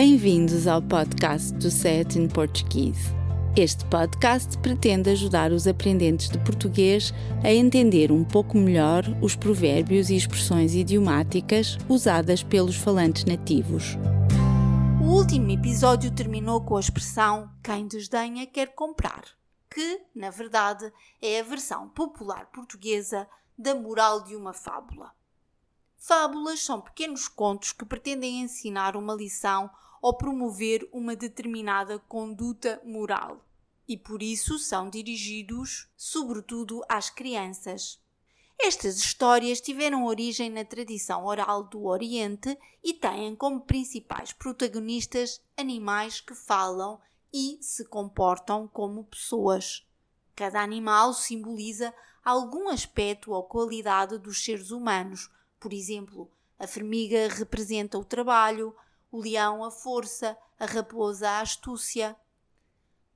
Bem-vindos ao podcast do Set in Portuguese. Este podcast pretende ajudar os aprendentes de português a entender um pouco melhor os provérbios e expressões idiomáticas usadas pelos falantes nativos. O último episódio terminou com a expressão quem desdenha quer comprar, que, na verdade, é a versão popular portuguesa da moral de uma fábula. Fábulas são pequenos contos que pretendem ensinar uma lição ou promover uma determinada conduta moral e por isso são dirigidos, sobretudo, às crianças. Estas histórias tiveram origem na tradição oral do Oriente e têm como principais protagonistas animais que falam e se comportam como pessoas. Cada animal simboliza algum aspecto ou qualidade dos seres humanos. Por exemplo, a formiga representa o trabalho, o leão a força, a raposa a astúcia.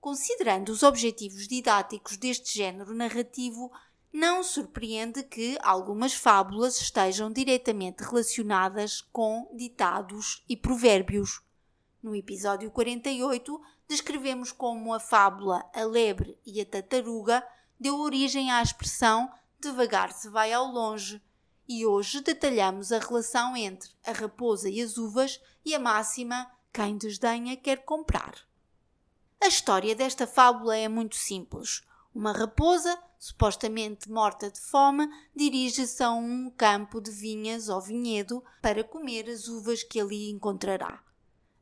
Considerando os objetivos didáticos deste género narrativo, não surpreende que algumas fábulas estejam diretamente relacionadas com ditados e provérbios. No episódio 48, descrevemos como a fábula A Lebre e a Tartaruga deu origem à expressão devagar se vai ao longe, e hoje detalhamos a relação entre a raposa e as uvas e a máxima quem desdenha quer comprar. A história desta fábula é muito simples. Uma raposa, supostamente morta de fome, dirige-se a um campo de vinhas ou vinhedo para comer as uvas que ali encontrará.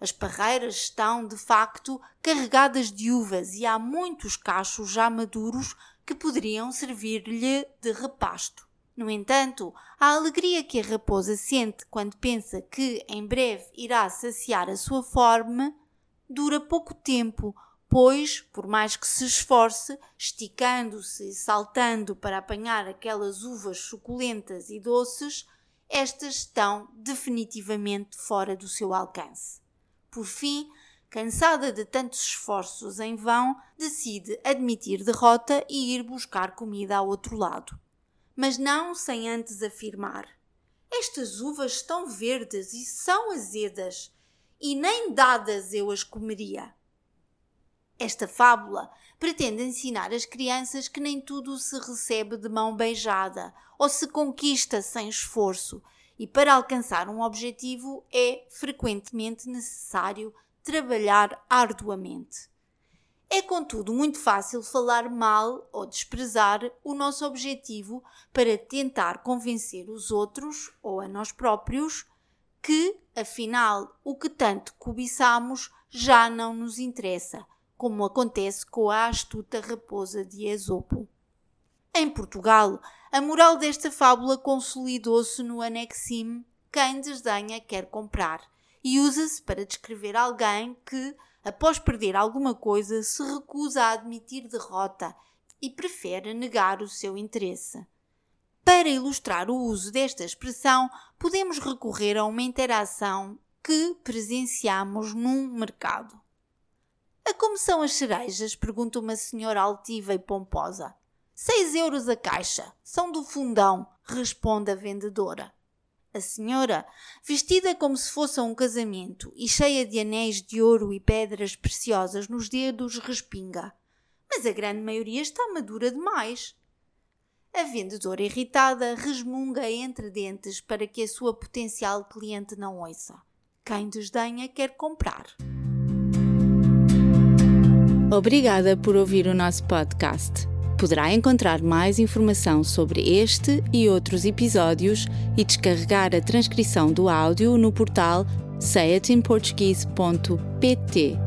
As parreiras estão, de facto, carregadas de uvas e há muitos cachos já maduros que poderiam servir-lhe de repasto. No entanto, a alegria que a raposa sente quando pensa que em breve irá saciar a sua fome dura pouco tempo, pois, por mais que se esforce, esticando-se e saltando para apanhar aquelas uvas suculentas e doces, estas estão definitivamente fora do seu alcance. Por fim, cansada de tantos esforços em vão, decide admitir derrota e ir buscar comida ao outro lado. Mas não sem antes afirmar: Estas uvas estão verdes e são azedas, e nem dadas eu as comeria. Esta fábula pretende ensinar as crianças que nem tudo se recebe de mão beijada ou se conquista sem esforço, e para alcançar um objetivo é frequentemente necessário trabalhar arduamente. É, contudo, muito fácil falar mal ou desprezar o nosso objetivo para tentar convencer os outros ou a nós próprios que, afinal, o que tanto cobiçamos já não nos interessa como acontece com a astuta raposa de Esopo. Em Portugal, a moral desta fábula consolidou-se no anexime quem desdenha quer comprar e usa-se para descrever alguém que, após perder alguma coisa, se recusa a admitir derrota e prefere negar o seu interesse. Para ilustrar o uso desta expressão, podemos recorrer a uma interação que presenciamos num mercado. A como são as cerejas? pergunta uma senhora altiva e pomposa. Seis euros a caixa. São do fundão, responde a vendedora. A senhora, vestida como se fosse a um casamento e cheia de anéis de ouro e pedras preciosas nos dedos, respinga. Mas a grande maioria está madura demais. A vendedora irritada resmunga entre dentes para que a sua potencial cliente não ouça. Quem desdenha quer comprar. Obrigada por ouvir o nosso podcast. Poderá encontrar mais informação sobre este e outros episódios e descarregar a transcrição do áudio no portal sayatinportuguese.pt.